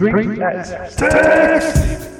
Drink, Drink that text. text.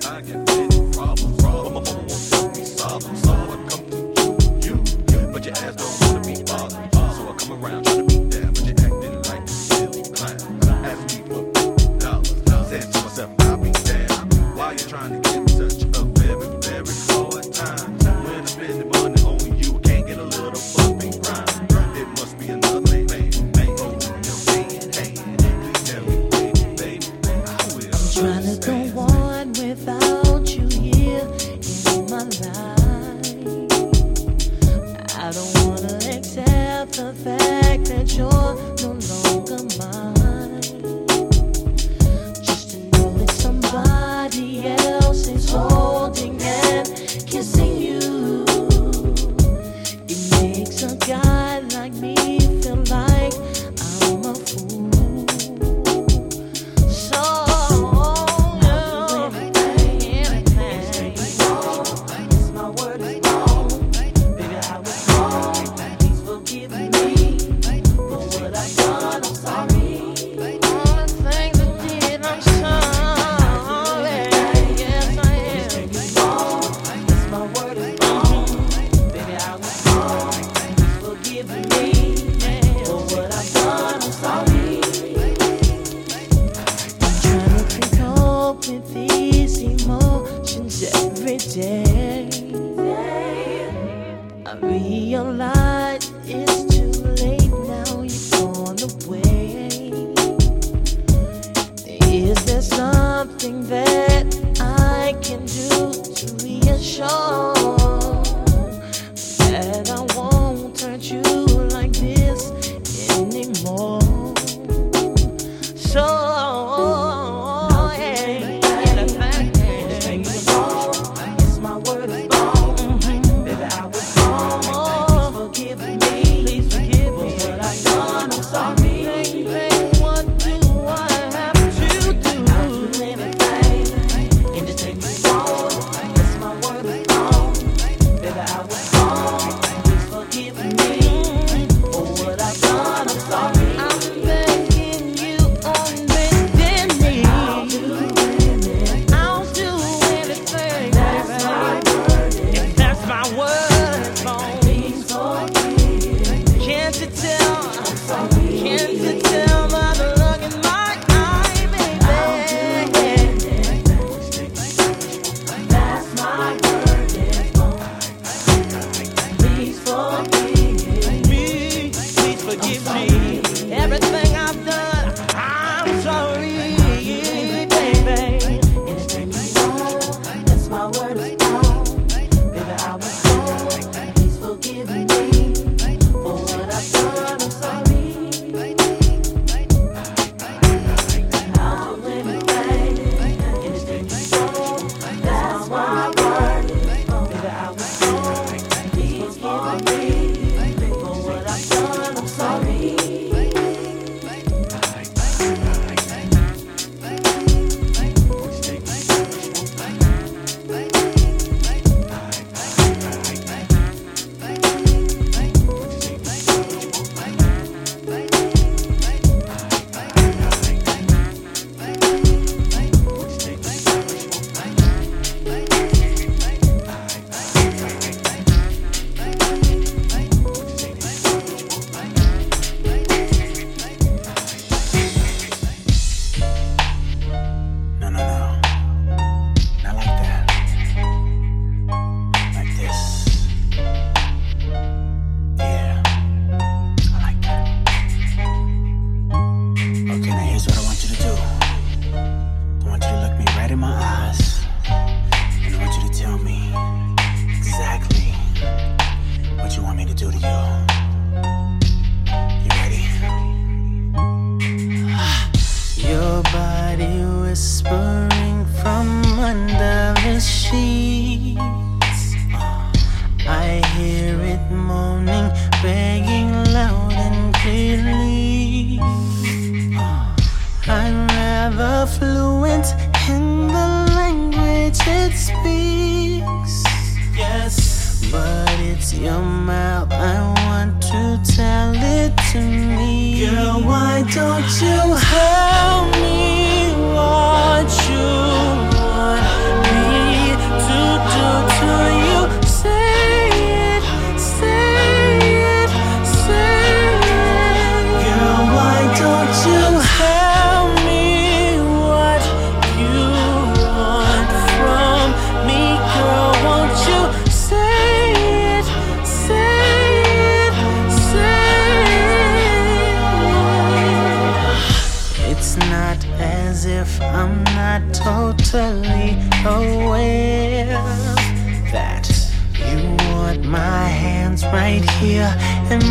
up. I want to tell it to me. Girl, why don't you help me?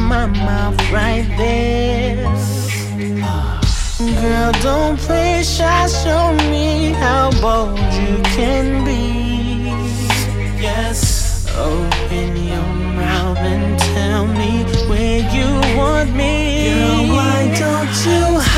my mouth right there. Girl, don't play shy, show me how bold you can be. Yes, open your mouth and tell me where you want me. Girl, why don't you?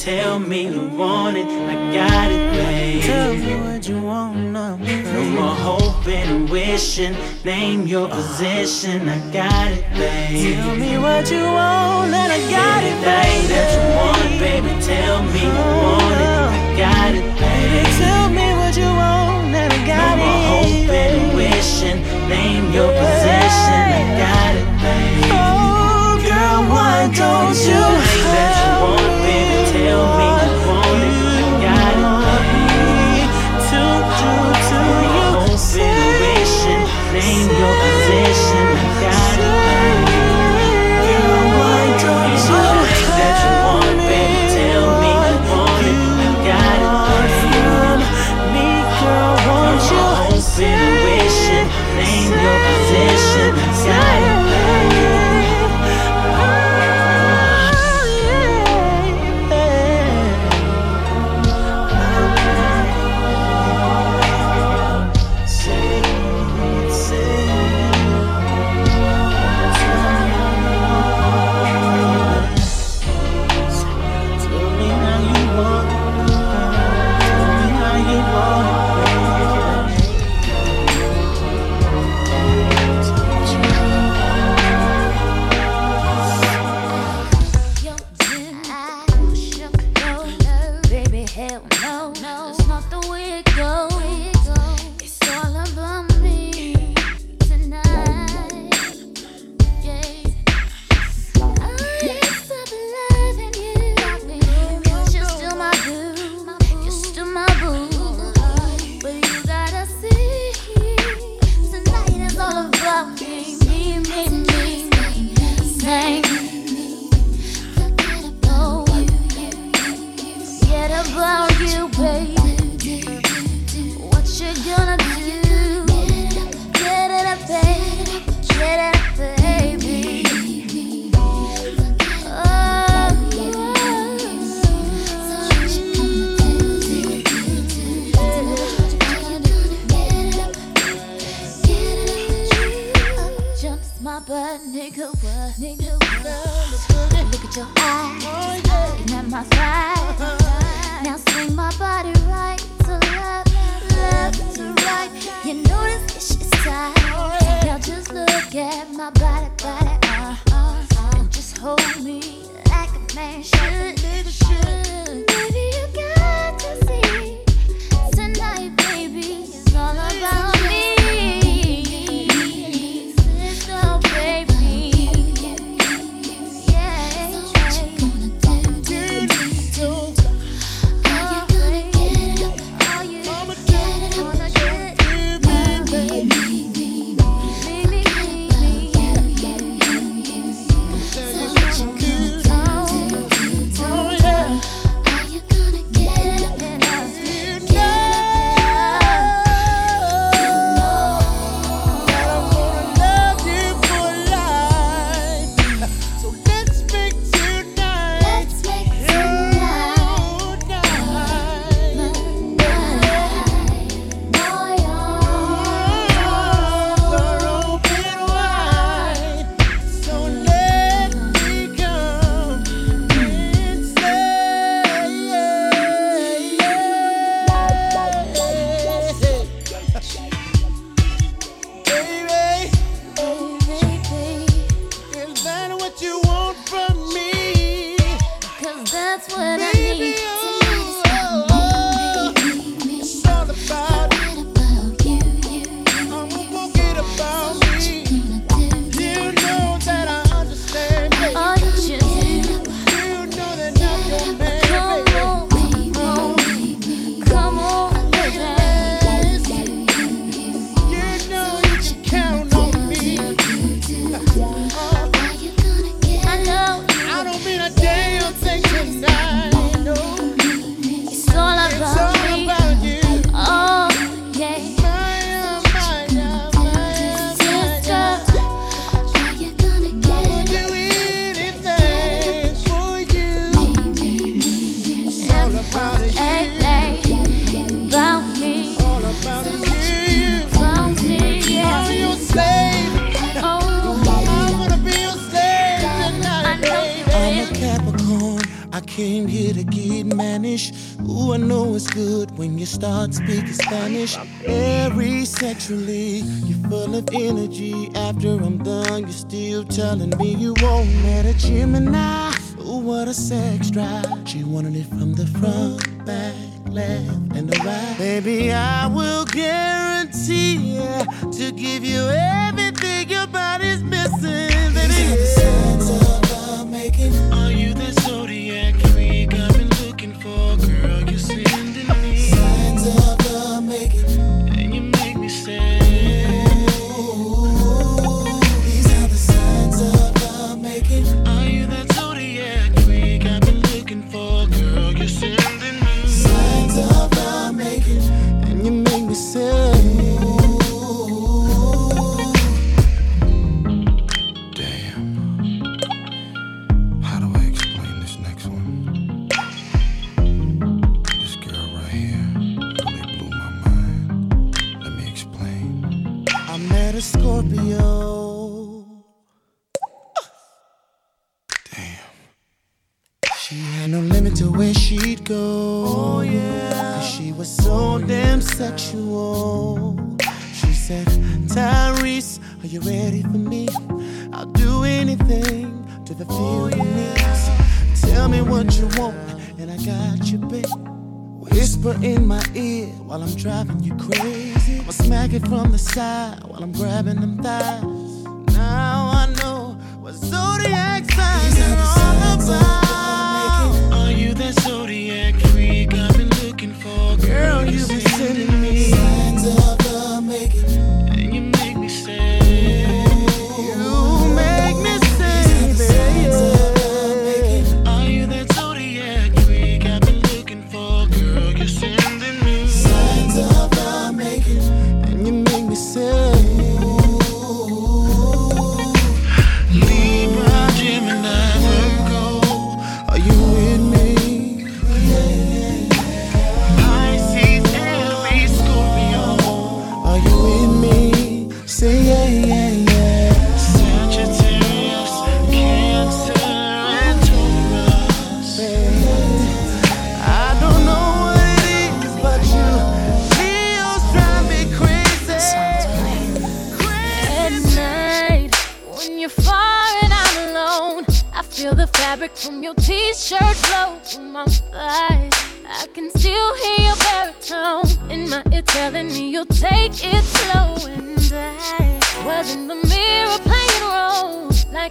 tell me you want it, I got it, babe. Tell me what you want now. No more hoping and wishing. Name your position, I got it, babe. Tell me what you want, and I got Anything it, babe. that you want, baby, tell me you want it, oh, I got it, babe. Tell me what you want, and I got it. No more hoping and wishing. Name your position, I got it, babe. Oh, girl, why don't you? Anything that you want, baby. Tell me.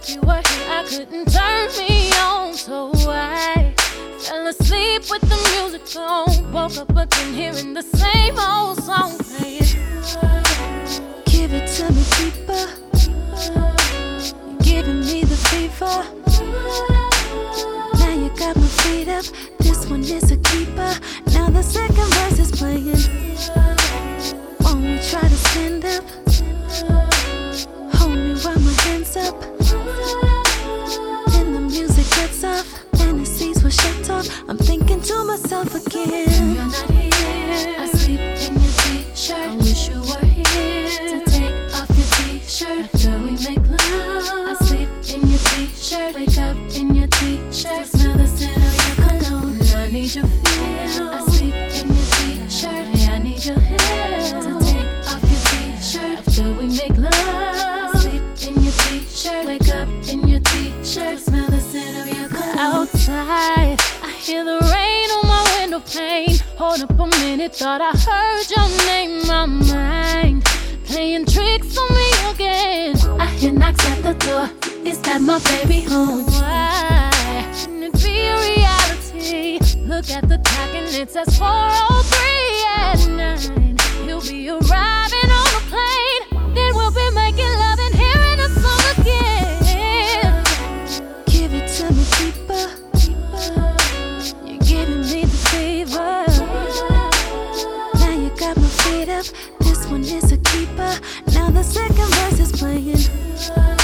like you were here. I couldn't turn me on, so I fell asleep with the music on. Woke up again hearing the same old song playing. Give it to me deeper. You're giving me the fever. Now you got my feet up. This one is a keeper. Now the second verse is playing. Won't we try to stand up? Hold me while my hands up. the shit talk. I'm thinking to myself again. You're not here. I sleep in your t-shirt. I wish you were here to take off your t-shirt after we make love. I sleep in your t-shirt. Wake up in your t-shirt. Smell the outside. I hear the rain on my window pane. Hold up a minute, thought I heard your name. My mind playing tricks on me again. I hear knocks at the door. Is that my baby home? Why can it be a reality? Look at the clock and it says 4:03 at night. He'll be arriving on the plane. Then we'll be making. deeper. Now the second verse is playing.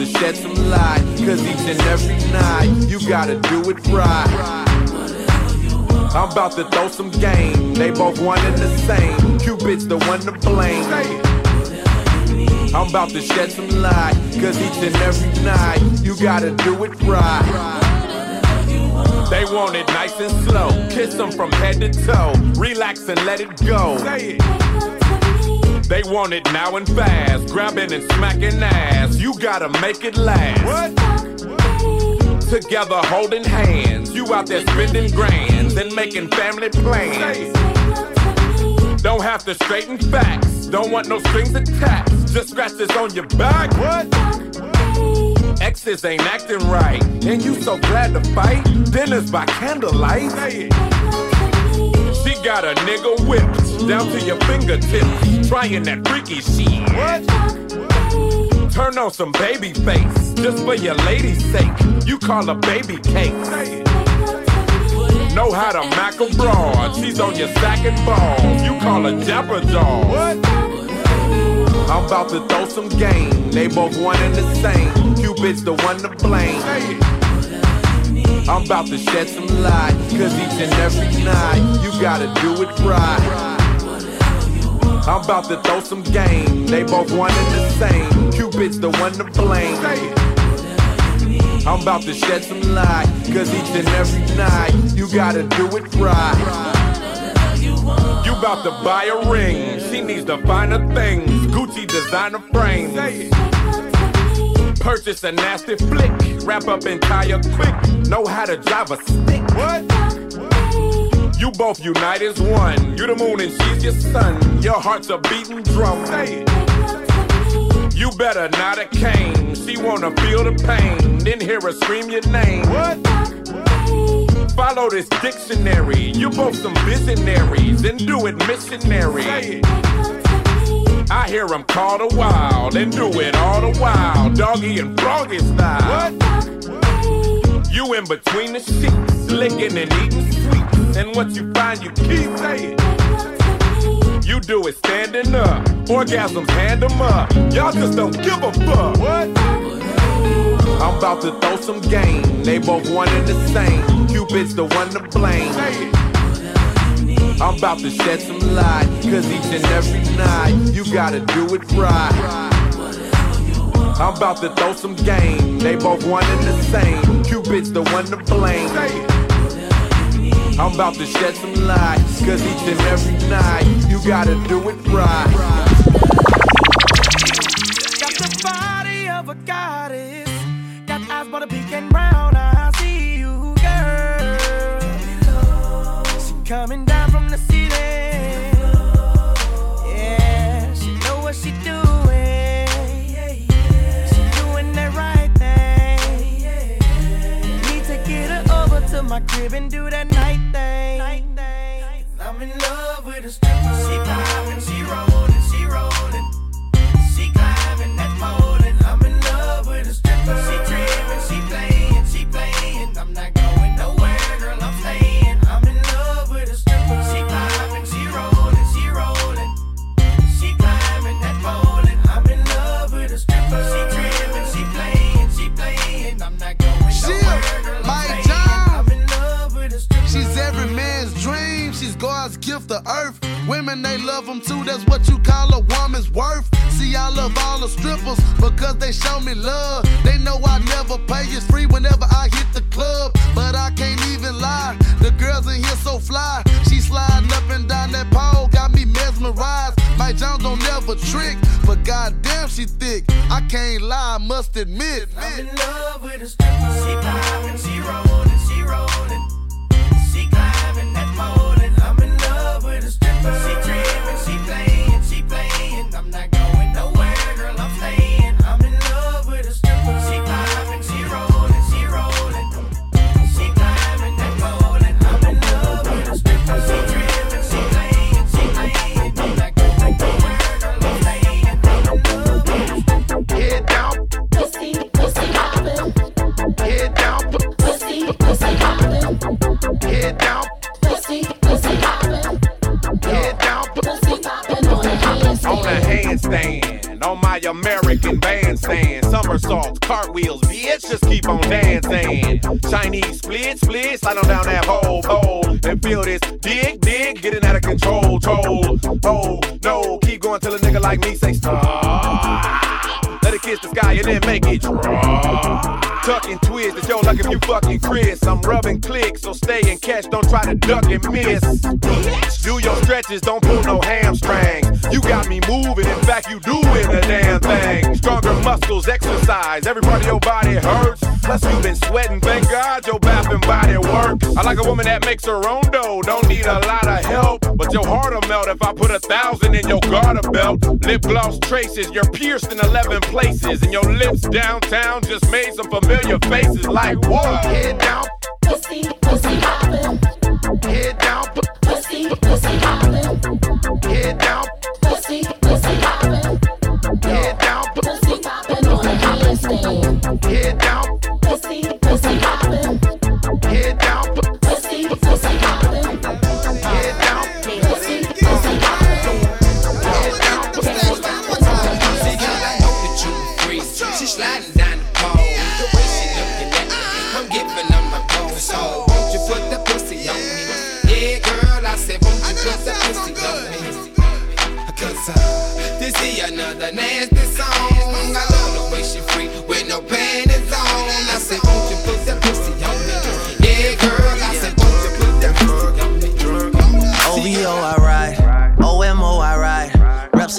To shed some light, cause each and every night you gotta do it right. I'm about to throw some game, they both one and the same. Cupid's the one to blame. I'm about to shed some light, cause each and every night you gotta do it right. They want it nice and slow. Kiss them from head to toe. Relax and let it go. They want it now and fast. Grabbing and smacking ass. You gotta make it last. Together holding hands. You out there spending grands and making family plans. Don't have to straighten facts. Don't want no strings attached. Just scratches on your back. What? Exes ain't acting right. And you so glad to fight. Dinners by candlelight. She got a nigga whipped down to your fingertips. Trying that freaky shit. What? Turn on some Babyface. Just for your lady's sake. You call her baby cake. Know how to mac a broad. She's on your sack and balls. You call her doll. What? I'm about to throw some game. They both one and the same. Cupid's the one to blame. I'm about to shed some light. Cause each and every night you gotta do it right. I'm about to throw some game. They both one and the same. Cupid's the one to blame. I'm about to shed some light. Cause each and every night you gotta do it right. You about to buy a ring. She needs the finer things. Gucci designer frames. Purchase a nasty flick. Wrap up up quick. Know how to drive a stick. What? You both unite as one. You the moon and she's your sun. Your heart's a beating drum. Say it. You better not a cane. She wanna feel the pain. Then hear her scream your name. What? Follow this dictionary. You both some visionaries and do it missionary. I hear them call the wild and do it all the while. Doggy and froggy style. What? You in between the sheets, licking and eating. And what you find, you keep saying. You do it standing up. Orgasms, hand them up. Y'all just don't give a fuck. What? I'm about to throw some game. They both one and the same. Cupid's the one to blame. I'm about to shed some light. Cause each and every night you gotta do it right. I'm about to throw some game. They both one and the same. Cupid's the one to blame. I'm about to shed some light. Cause each and every night you gotta do it right. Got the body of a goddess. Got eyes but a pink and brown. I see you, girl. She coming down from the city. My crib and do that night thing. I'm in love with a stripper. She poppin', she rollin', she rollin'. She climbing that pole and I'm in love with a stripper. She gift to earth. Women, they love them too. That's what you call a woman's worth. See, I love all the strippers because they show me love. They know I never pay. It's free whenever I hit the club. But I can't even lie. The girls in here so fly. She sliding up and down that pole. Got me mesmerized. My Jones don't never trick. But goddamn, she thick. I can't lie, I must admit. I'm in love with a stripper. Cartwheels, bitch, just keep on dancing. Chinese split, split, slide on down that whole pole and feel this dig, dig, getting out of control, troll. Oh, no, keep going till a nigga like me say stop. Let it kiss the sky and then make it drop. Tuck and twist, it's yo like if you fucking Chris. I'm rubbing clicks, so stay and don't try to duck and miss. Do your stretches, don't pull no hamstring. You got me moving, in fact, you doing the damn thing. Stronger muscles, exercise, every part of your body hurts. Plus, you've been sweating, thank God your bath and body work. I like a woman that makes her own dough, don't need a lot of help. But your heart'll melt if I put a thousand in your garter belt. Lip gloss traces, you're pierced in 11 places. And your lips downtown just made some familiar faces like what? Head down, Pussy, pussy hoppin',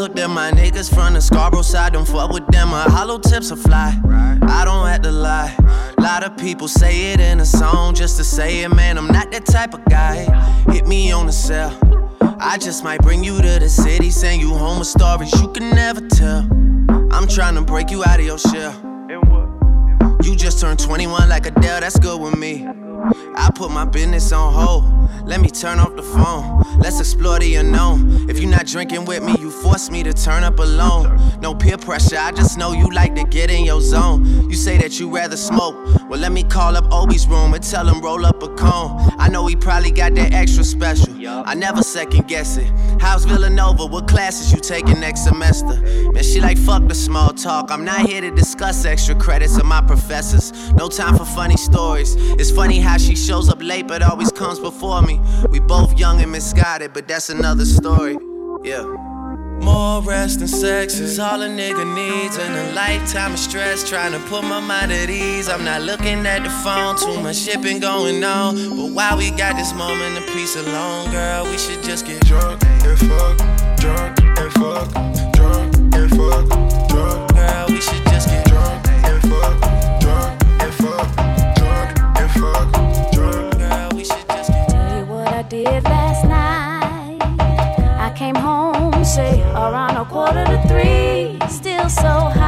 hooked them, my niggas from the Scarborough side. Don't fuck with them, my hollow tips are fly. I don't have to lie. A Lot of people say it in a song just to say it, man. I'm not that type of guy. Hit me on the cell. I just might bring you to the city, send you home with stories you can never tell. I'm trying to break you out of your shell. Just turned 21 like Adele, that's good with me. I put my business on hold. Let me turn off the phone. Let's explore the unknown. If you're not drinking with me, you force me to turn up alone. No peer pressure, I just know you like to get in your zone. You say that you rather smoke. Well, let me call up Obi's room and tell him roll up a cone. I know he probably got that extra special. I never second guess it. How's Villanova? What classes you taking next semester? Man, she like fuck the small talk. I'm not here to discuss extra credits of my professors. No time for funny stories. It's funny how she shows up late but always comes before me. We both young and misguided, but that's another story. Yeah. More rest and sex is all a nigga needs, and a lifetime of stress trying to put my mind at ease. I'm not looking at the phone, too much shit been going on. But while we got this moment of peace alone, girl, we should just get Drunk and fuck, drunk and fuck, drunk and fuck, drunk, Girl, we should just get still so high,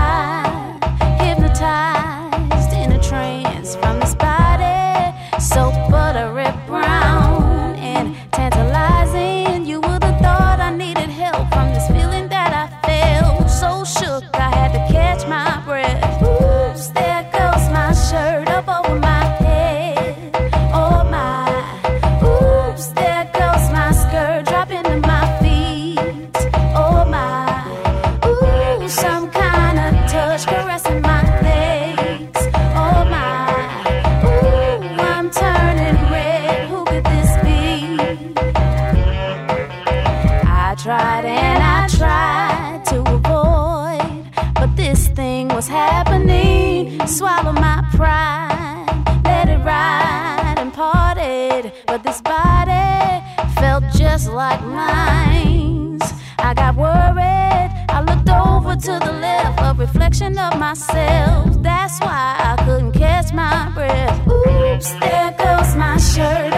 Swallow my pride, let it ride and parted. But this body felt just like mine. I got worried. I looked over to the left, a reflection of myself. That's why I couldn't catch my breath. Oops, there goes my shirt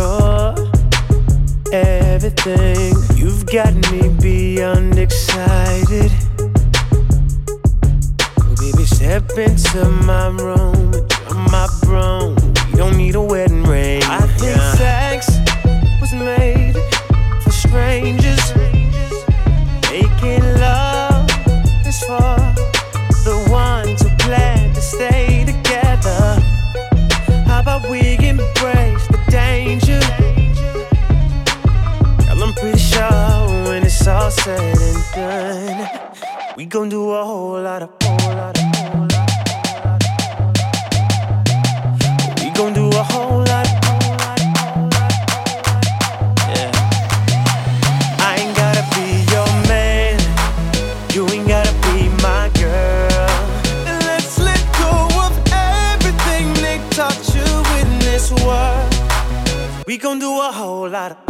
penetrate your everything. You've got me beyond excited. Baby, step into my room, you're my bro. We don't need a wedding ring. I think sex was made for strangers. All said and done, we gon' do a whole lot of. We gon' do a whole lot of. Yeah. I ain't gotta be your man. You ain't gotta be my girl. Let's let go of everything they taught you in this world. We gon' do a whole lot of,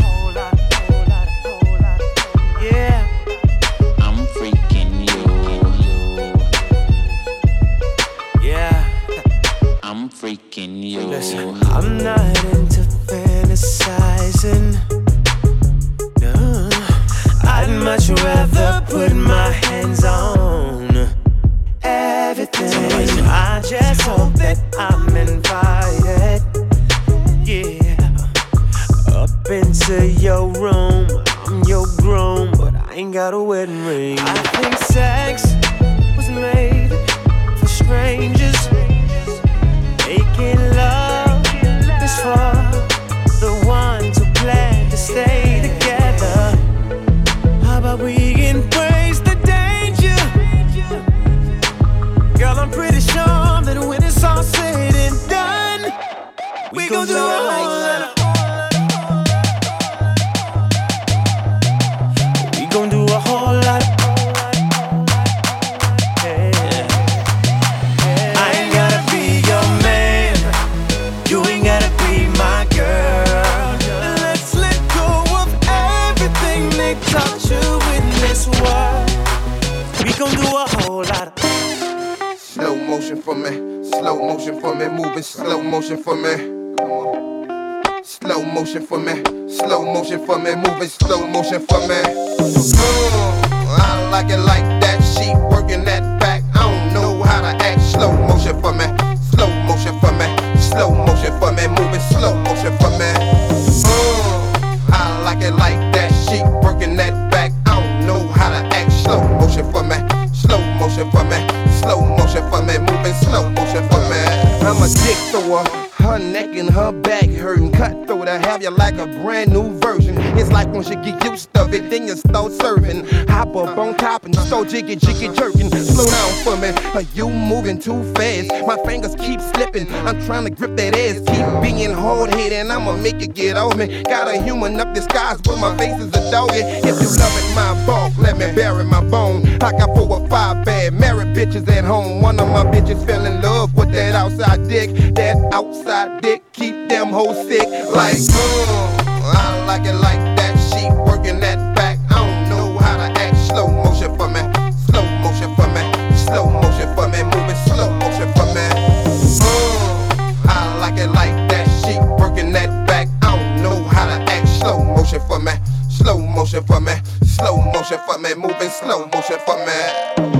got a wedding ring. I think sex me, moving slow motion for me. Slow motion for me, slow motion for me, moving slow motion for me. Mm, I like it like that, she working that back. I don't know how to act. Slow motion for me, slow motion for me, slow motion for me, moving slow motion for me. Mm, I like it like that, she working that back. I don't know how to act. Slow motion for me, slow motion for me, slow motion for me, moving slow motion for me. I'm a dick thrower. Her neck and her back hurting, cutthroat. I have you like a brand new version. It's like once you get used to it, then you start serving. Hop up on top and start jiggy jiggy jerking. Slow down for me, are you moving too fast? My fingers keep slipping. I'm trying to grip that ass, keep being hard headed. I'ma make it get off me. Got a human up disguise, but my face is a doggy. If you loving my bulk, let me bury my bone. I got four or five bad married bitches at home. One of my bitches fell in love with that outside dick. That outside dick keep them hoes sick. Like, mm, I like it like that. She working that back. I don't know how to act. Slow motion for me. Slow motion for me. Slow motion for me. Moving slow motion for me. Mm, I like it like that. She working that back. I don't know how to act. Slow motion for me. Slow motion for me. Slow motion for me. Moving slow motion for me.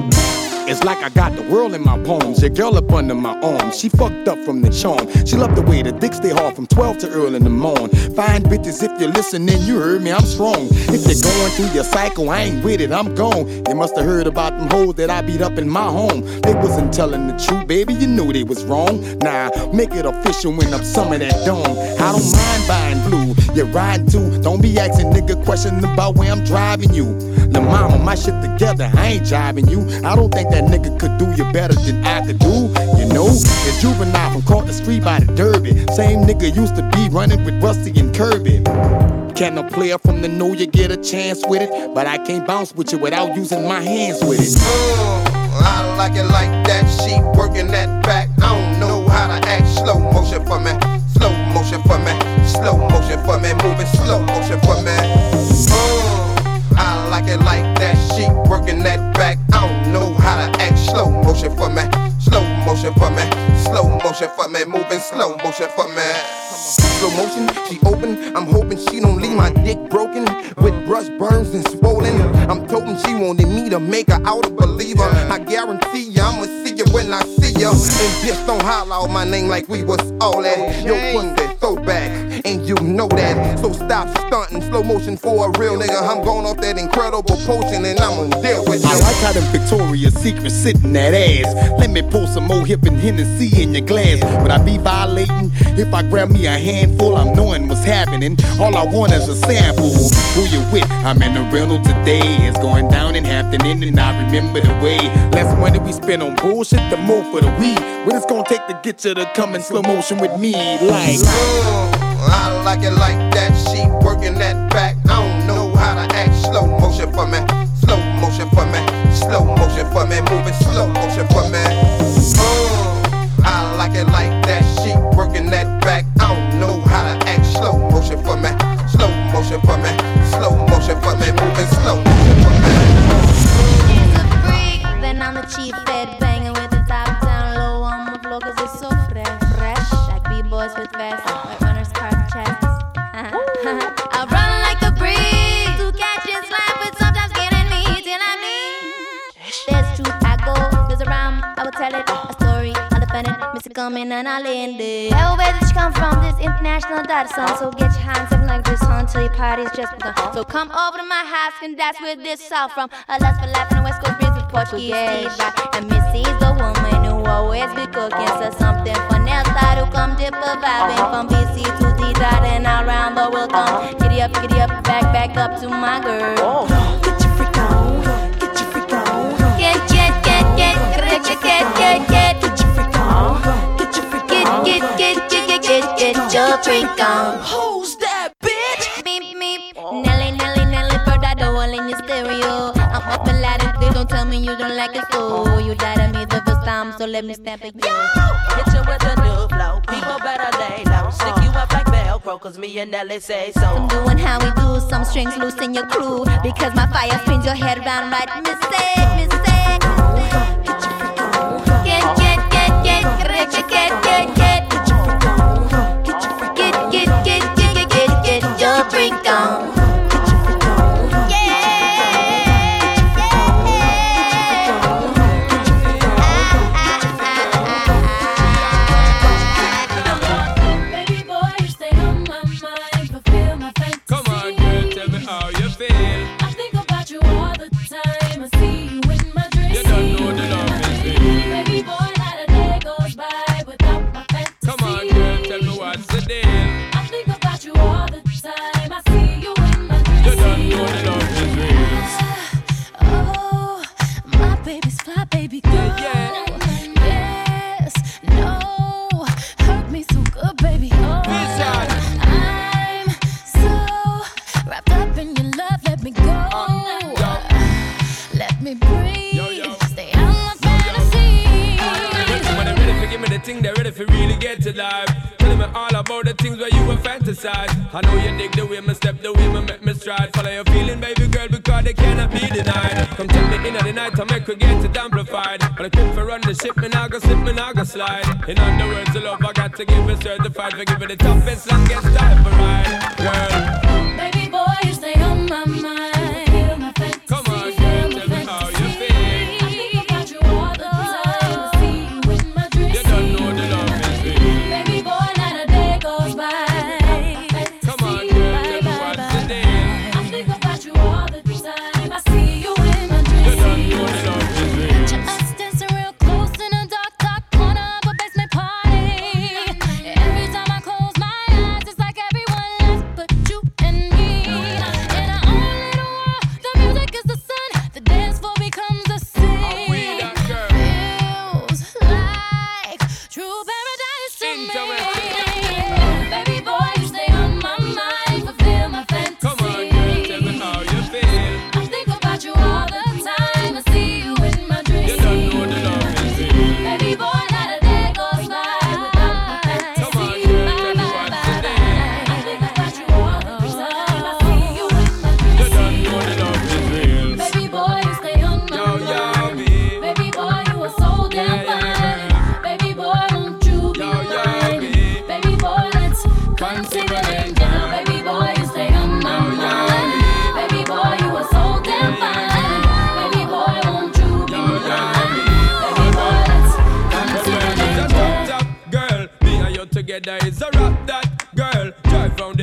It's like I got the world in my palms. Your girl up under my arm. She fucked up from the charm. She loved the way the dick stay hard from 12 to early in the morn. Fine bitches, if you're listening, you heard me, I'm strong. If you're going through your cycle, I ain't with it, I'm gone. You must have heard about them hoes that I beat up in my home. They wasn't telling the truth, baby, you knew they was wrong. Nah, make it official when I'm some of that dome. I don't mind buying blue, you're riding too. Don't be asking nigga questions about where I'm driving you. The mama, my shit together, I ain't jiving you. I don't think that nigga could do you better than I could do. You know, it's juvenile from caught the street by the derby. Same nigga used to be running with Rusty and Kirby. Can a player from the know you get a chance with it? But I can't bounce with you without using my hands with it. Mm, I like it like that. She working that back. I don't know how to act. Slow motion for me. Slow motion for me. Slow motion for me. Moving slow motion for me. Mm, I like it like that. She motion for me. Slow motion for me. Slow motion for me. Moving slow motion for me. Slow motion, she open. I'm hoping she don't leave my dick broken with brush burns and swollen. I'm toting she wanted me to make her out a believer. I guarantee ya, I'ma see you when I see ya. And bitch, don't holler out my name like we was all that. Yo, and you know that. So stop stunting, slow motion for a real nigga. I'm going off that incredible potion and I'ma deal with you. I like how them Victoria's Secret sitting that ass. Let me pour some more hip and Hennessy in your glass. Would I be violating if I grab me a handful? I'm knowing what's happening. All I want is a sample. Who you with? I'm in the rental today. It's going down in Hampton Inn and I remember the way. Less money we spend on bullshit, the more for the weed. What it's gonna take to get you to come in slow motion with me? Like. Uh, I like it like that. She working that back. I don't know how to act. Slow motion for me. Slow motion for me. Slow motion for me. Moving slow motion for me. I like it like that. She working that back. I don't know how to act. Slow motion for me. Slow motion for me. Slow motion for me. Moving slow for me. freak. Then I'm chief coming and I'll end it. Hell, where did you come from? This international dot song. So get your hands up like this until your party's just begun. So come over to my house and that's where this all from. A lust for life and the West Coast breeze with Portuguese And Missy's the woman who always be cooking. So something for Nelsa to come dip a vibing from BC to D dot and around the world. Come giddy up, giddy up, back, back up to my girl. Get your freak on, get your freak on. Get, get, get, get, get, get, get, get, get. Get your freak on, get your freak on. Get, get, get, get, get, your freak on. Who's that bitch? Meep, meep. Nelly, Nelly, Nelly, bird out the hole in your stereo. I'm up and loud and clear, don't tell me you don't like it, so you died at me the first time, so let me stamp it. Hit you with a new flow. People better lay low. Stick you up like Velcro, cause me and Nelly say so. I'm doing how we do, some strings loose in your crew. Because my fire spins your head round right, mistake, mistake. fight give it the toughest. and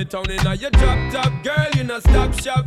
town in a your drop top girl, you know stop shop.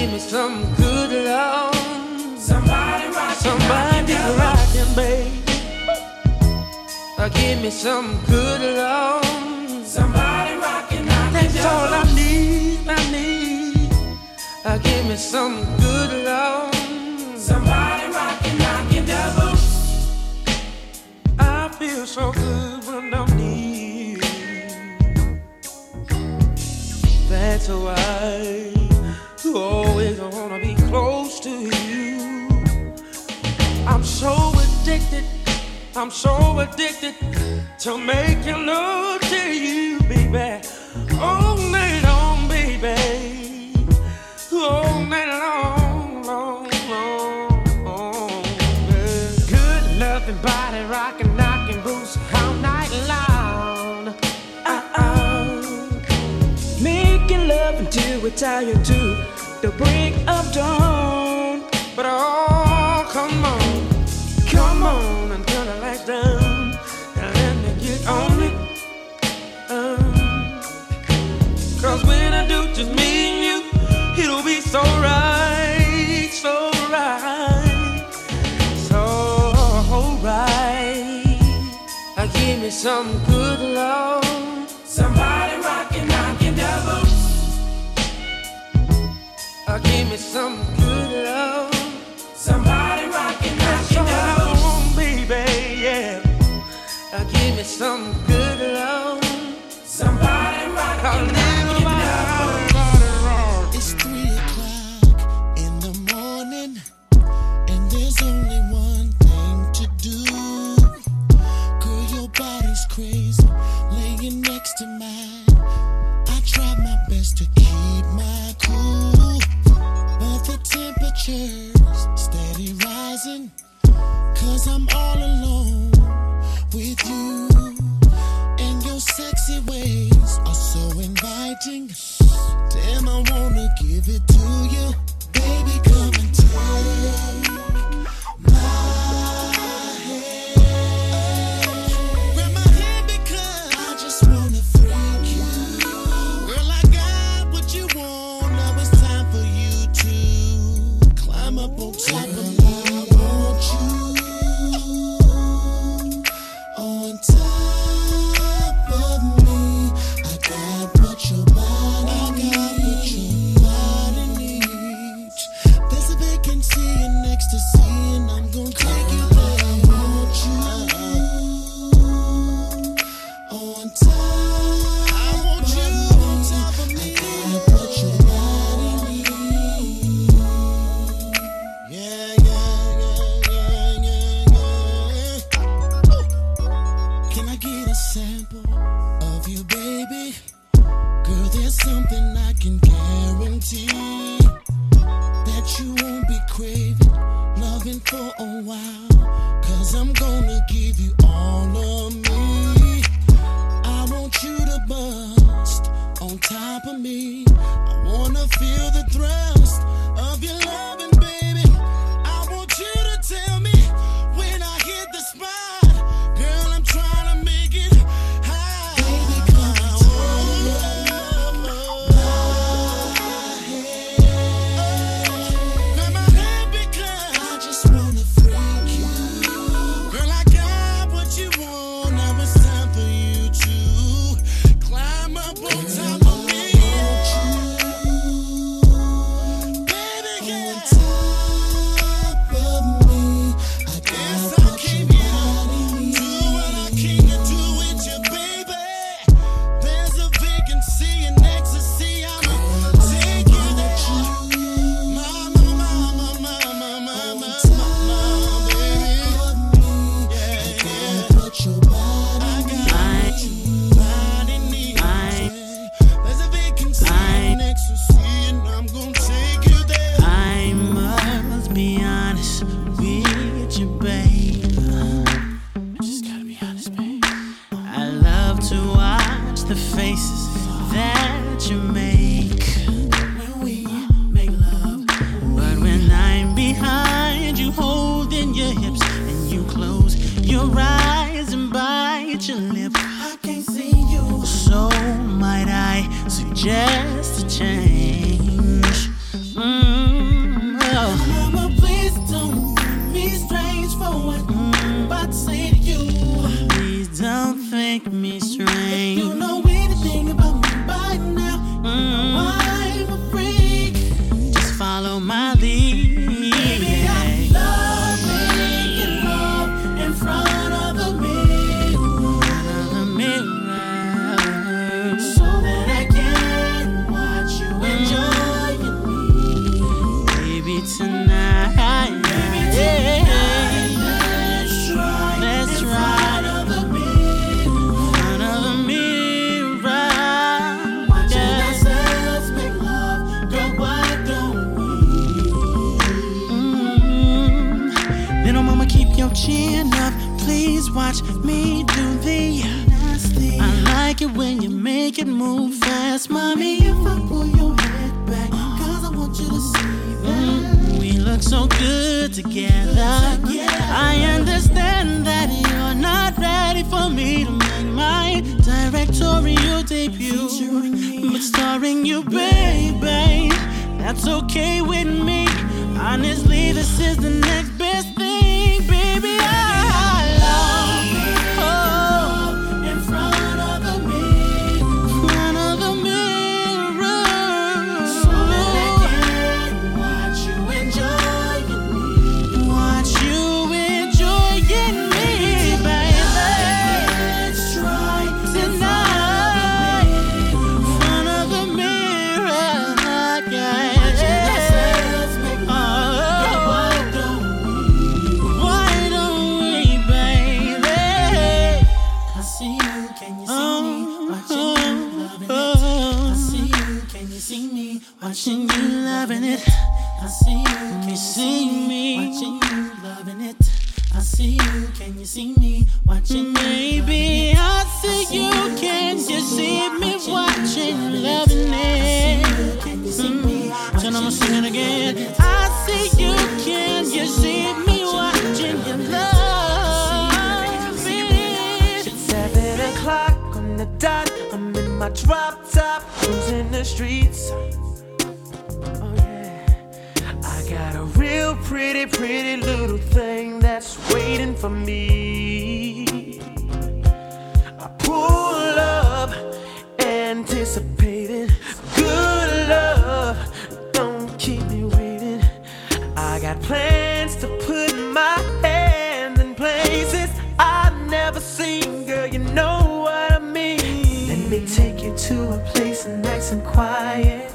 need me some good love. Somebody rock, somebody rockin', baby. Uh, give me some good love. Somebody rocking, that's all I need. I need. Uh, give me some good love. Somebody rockin', knockin' devil. I feel so good when I'm near. That's why. Oh. so addicted, I'm so addicted to making love to you, baby. All night long, baby. All night long, long, long. long yeah. Good loving body, rocking, knocking, boots all night long. Uh-oh. Making love until we're tired to the break of dawn. But all come some good love. Somebody rockin' that you know. Baby, yeah. Uh, give me some good love. Somebody rockin' that. It's three o'clock in the morning, and there's only one thing to do. Girl, your body's crazy, laying next to mine. I try my best to keep my temperatures steady rising. Cause I'm all alone with you. And your sexy ways are so inviting. Damn, I wanna give it to you. Baby, come and take your eyes and bite your lip. I can't see you. So might I suggest a change? Together. I understand that you're not ready for me to make my directorial debut. But starring you, baby, that's okay with me. Honestly, this is the next I see you, can you see me? Watching you, love. Seven o'clock on the dot. I'm in my drop top, cruising the streets. Oh yeah. I got a real pretty, pretty little thing that's waiting for me. I pull up, anticipating good love. Got plans to put my hand in places I've never seen, girl. You know what I mean. Let me take you to a place nice and quiet.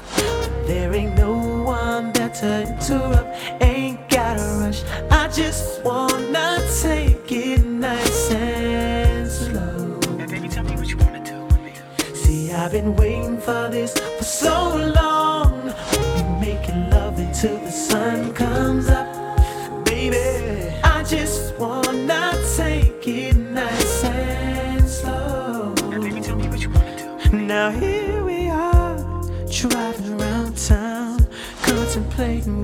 There ain't no one there to interrupt. Ain't gotta rush. I just wanna take it nice and slow. baby, tell me what you wanna do with me. See, I've been waiting for this for so long. We'll be making love until the sun comes up. Baby, I just wanna take it nice and slow. Now, baby, tell me what you wanna do. Now here we are, driving around town, contemplating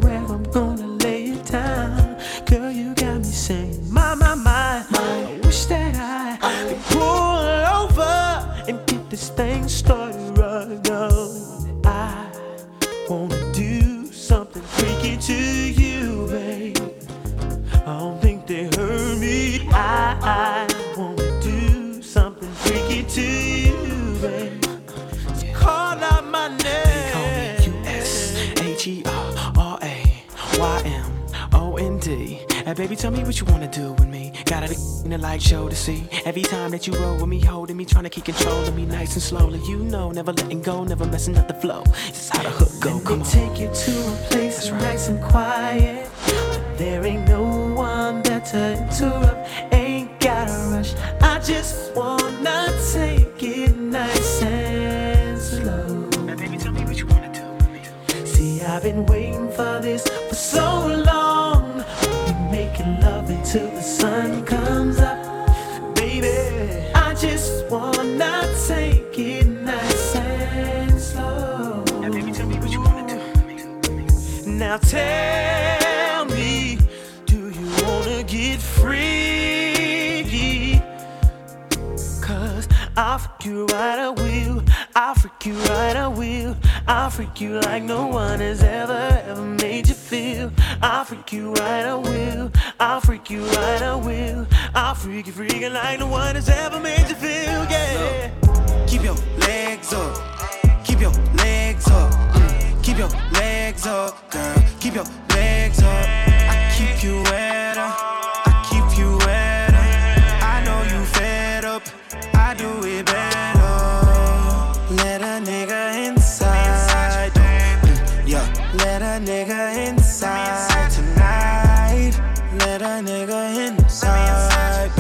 Baby, tell me what you wanna do with me. Got it in the light show to see. Every time that you roll with me, holding me, trying to keep control of me nice and slowly. You know, never letting go, never messing up the flow. This is how the hook go. Come on. take you to a place nice and quiet. There ain't no one there to interrupt. Ain't gotta rush. I just wanna take it nice and slow. Now, baby, tell me what you wanna do with me. See, I've been waiting for this Now tell me, do you wanna get free? Cause I'll freak you right, I will. I'll freak you right, I will. I'll freak you like no one has ever, ever made you feel. I'll freak you right, I will. I'll freak you right, I will. I'll freak you freaking like no one has ever made you feel, yeah. Keep your legs up. Keep your legs up. Keep your legs up, girl. Keep your legs up. I keep you wetter. I keep you wetter. I know you fed up. I do it better. Let a nigga inside. Yeah, let a nigga inside tonight. Let a nigga inside.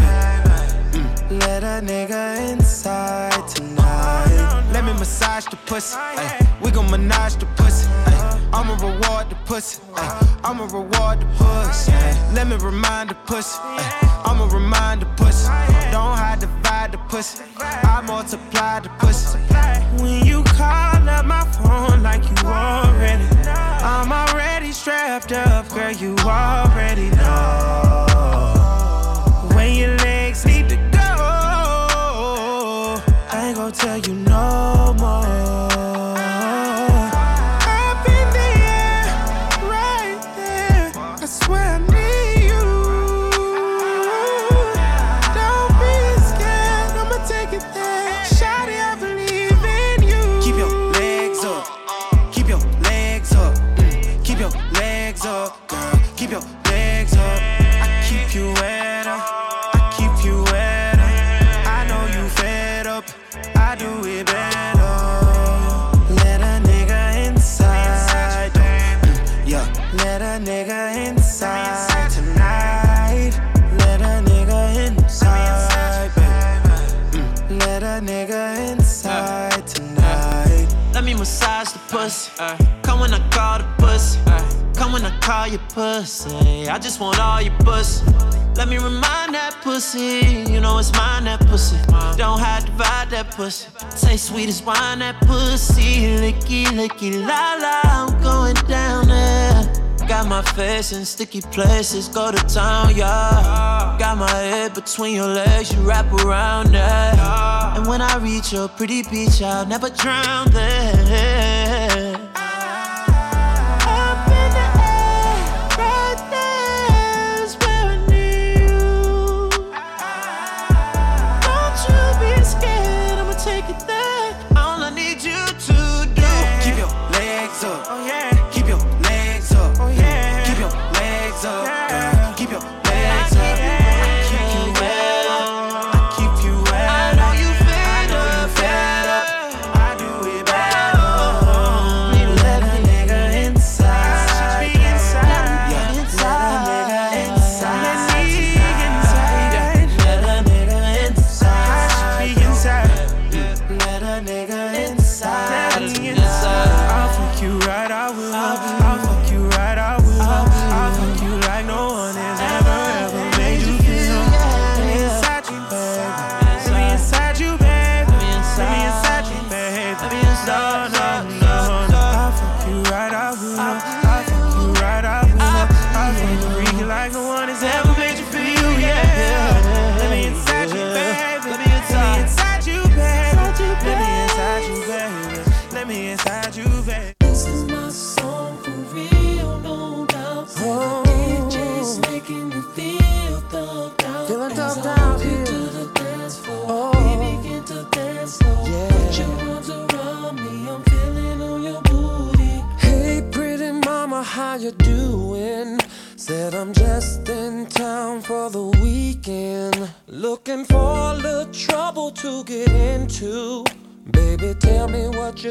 Mm, Let a nigga inside tonight. Let me massage the pussy. ay. We gon' menage the pussy. Ay. I'ma reward the pussy. Ay. I'ma reward the pussy. Ay. Let me remind the pussy. Ay. I'ma remind the pussy. Don't hide divide the pussy. I multiply the pussy. When you call up my phone like you already, I'm already strapped up, girl. You already know. Come when I call the pussy. Come when I call your pussy. I just want all your pussy. Let me remind that pussy, you know it's mine that pussy. Don't hide divide that pussy. Taste sweet as wine that pussy. Licky licky la la, I'm going down there. Got my face in sticky places, go to town, yeah. Got my head between your legs, you wrap around it. And when I reach your pretty beach, I'll never drown there.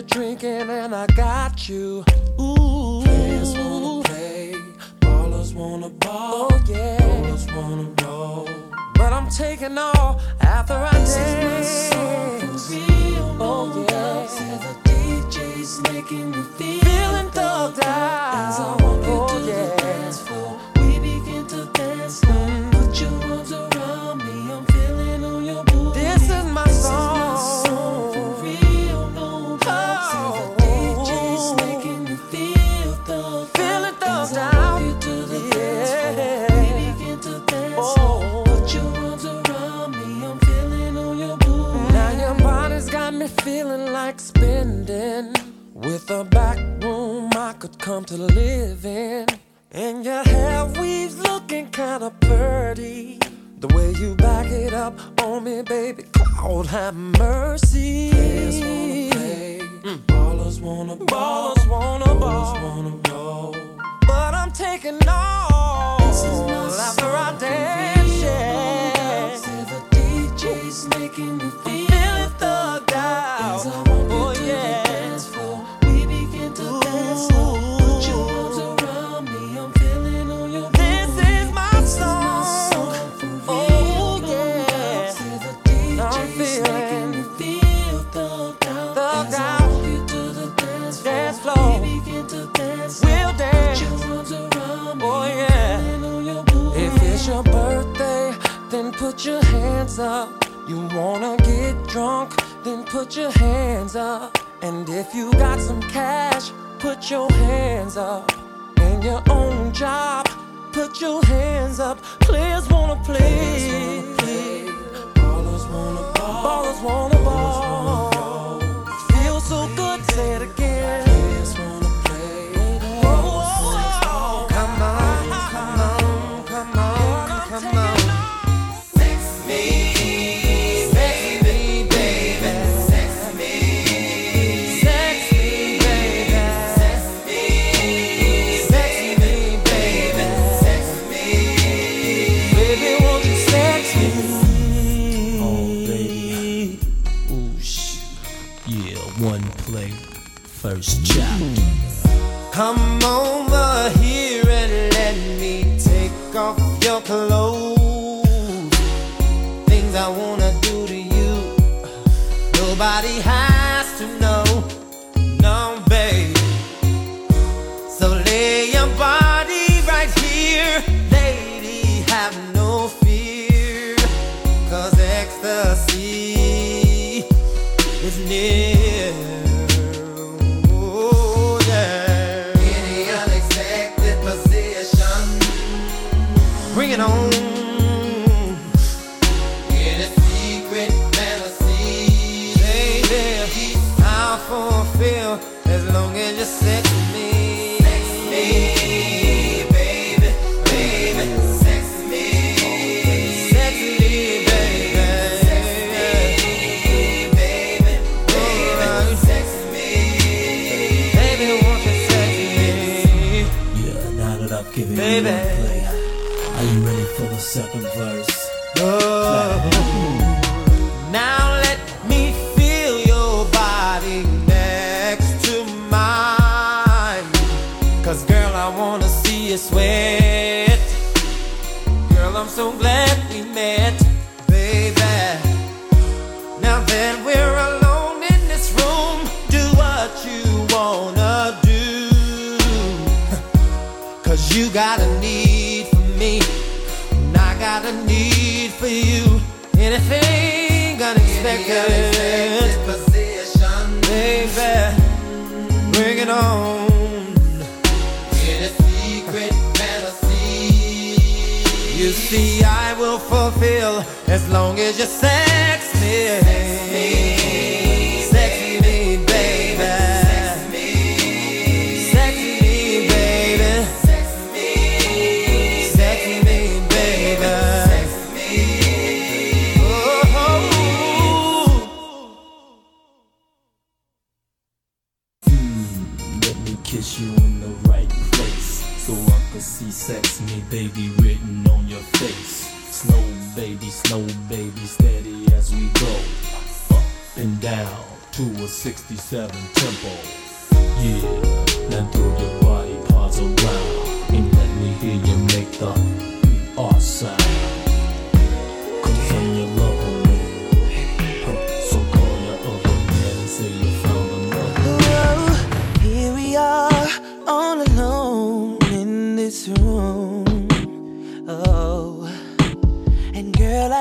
you drinking and I got you. Ooh. Players wanna play, ballers wanna ball, oh, yeah. Rollers wanna roll. But I'm taking all after I this. Is my song real oh yeah. The DJ's making me feel feeling thugged out. As I walk oh, into yeah. come to living, and your hair weaves looking kinda pretty. The way you back it up on me, baby, God have mercy. Players wanna play, mm. ballers wanna ball, ballers wanna ball, wanna roll. But I'm taking all this is my after I dance. Yeah. The DJ's making me feel it. put your hands up. You wanna get drunk, then put your hands up. And if you got some cash, put your hands up. And your own job, put your hands up. Players wanna play. Players wanna play. Ballers wanna ball. Ballers wanna ball. somebody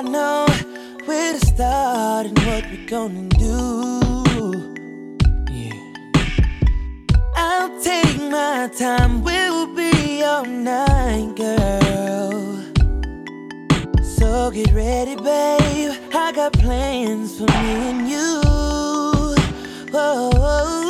I know where to start and what we're gonna do. Yeah. I'll take my time, we'll be all night, girl. So get ready, babe. I got plans for me and you. Whoa.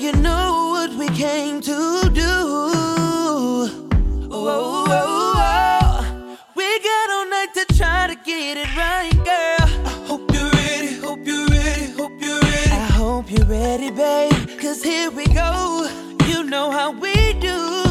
you know what we came to do. Oh, oh, oh. We got all night to try to get it right, girl. I hope you're ready, hope you're ready, hope you're ready. I hope you're ready, babe. Cause here we go. You know how we do.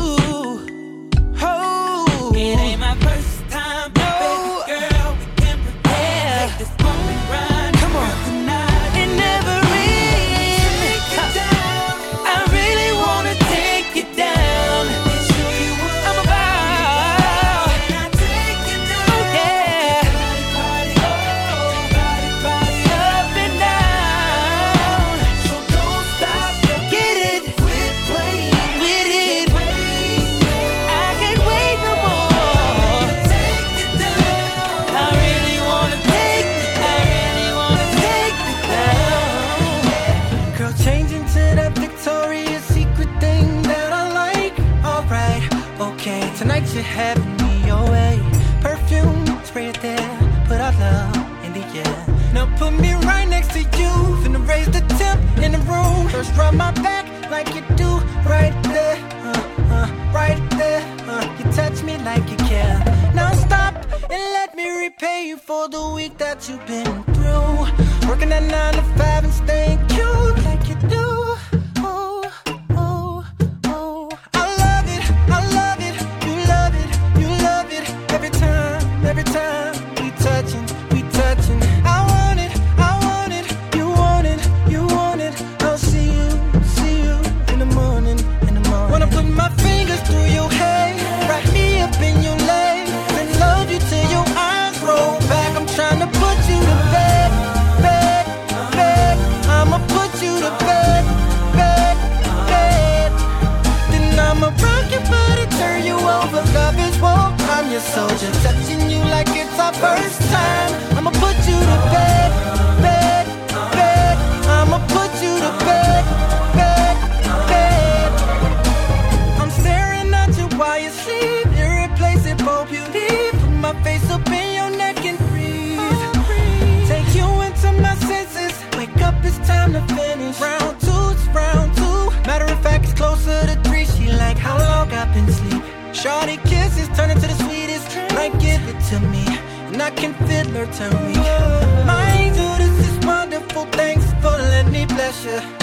Tonight you have me your way. Perfume spray it there, put our love in the air. Now put me right next to you, finna raise the temp in the room. First rub my back like you do right there, uh, uh, right there. Uh. You touch me like you care. Now stop and let me repay you for the week that you've been through. Working at nine to five and staying cute. so second fiddler to me. My dude is wonderful, thanks for letting me bless you.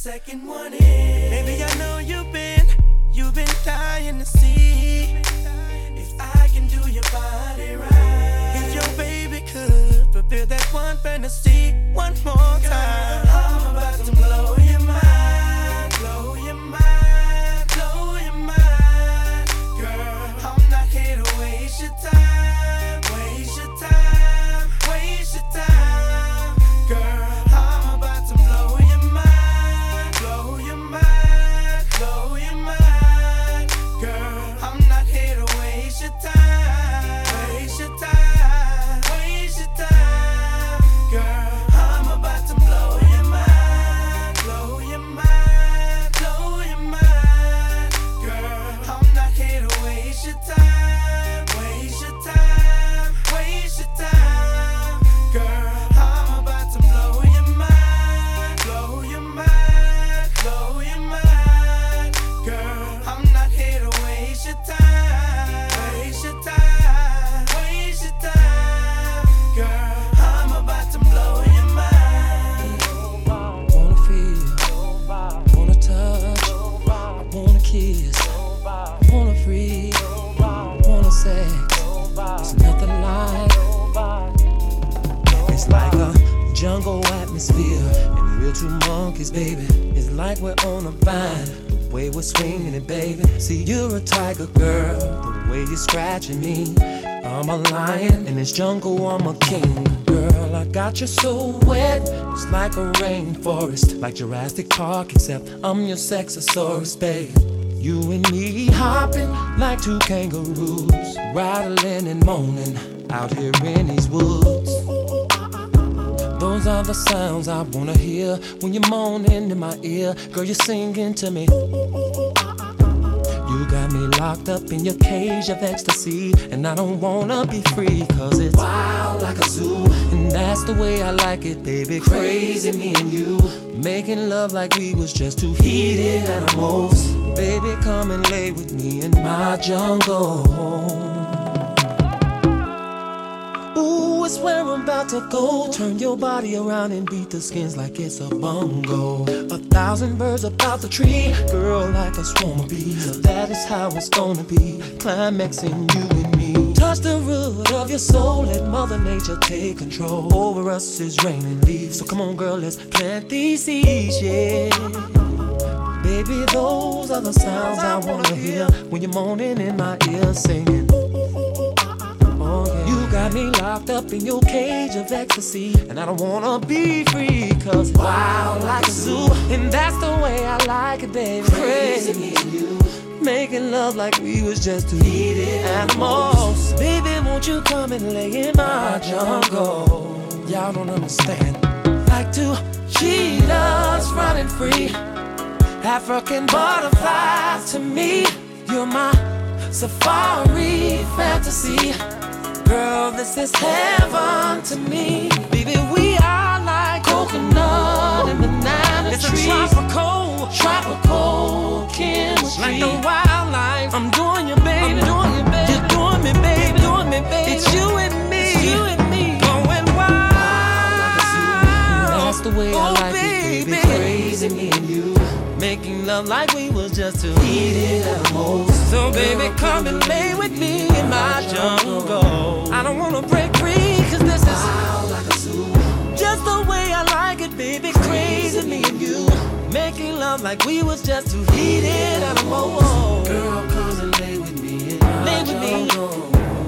Second one in. Maybe I got you so wet. It's like a rainforest, like Jurassic Park, except I'm your sexosaurus, babe. You and me hopping like two kangaroos, rattling and moaning out here in these woods. Those are the sounds I wanna hear when you're moaning in my ear. Girl, you're singing to me. You got me locked up in your cage of ecstasy, and I don't wanna be free, cause it's wild like a zoo. That's the way I like it, baby. Crazy, me and you. Making love like we was just two heated animals. Baby, come and lay with me in my jungle. Ooh, it's where I'm about to go. Turn your body around and beat the skins like it's a bongo. A thousand birds about the tree, girl, like a swarm of bees. That is how it's gonna be. Climaxing you. Touch the root of your soul, let Mother Nature take control. Over us is raining leaves. So come on, girl, let's plant these seeds, yeah. Baby, those are the sounds I wanna hear when you're moaning in my ear singing. Oh, yeah. You got me locked up in your cage of ecstasy, and I don't wanna be free, cause wild like a zoo, and that's the way I like it, baby. Crazy. Making love like we was just two animals. Baby, won't you come and lay in my jungle? Y'all don't understand. Like two cheetahs running free. African butterflies to me. You're my safari fantasy. Girl, this is heaven to me. Baby, we are like coconut and banana It's a tropical, tropical chemistry. Like the wildlife. I'm doing you, baby. I'm doing you, baby. You're doing me, baby. You're doing me, baby. It's you and me. It's you and me. Going wild. That's the way I Oh, like it, baby. baby. Crazy, me and you. Making love like we was just two heated animals. So baby, come and lay with me in my jungle. I don't wanna break free, cause this is just the like it, baby. Crazy me and you. Making love like we was just two heated animals. Girl, come and lay with me. Lay with me.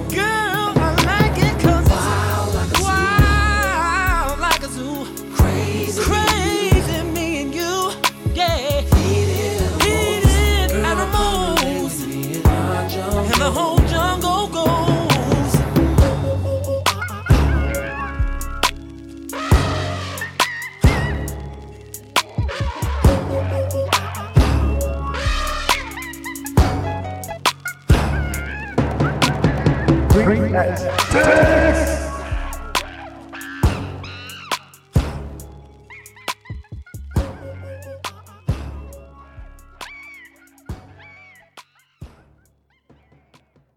Bring that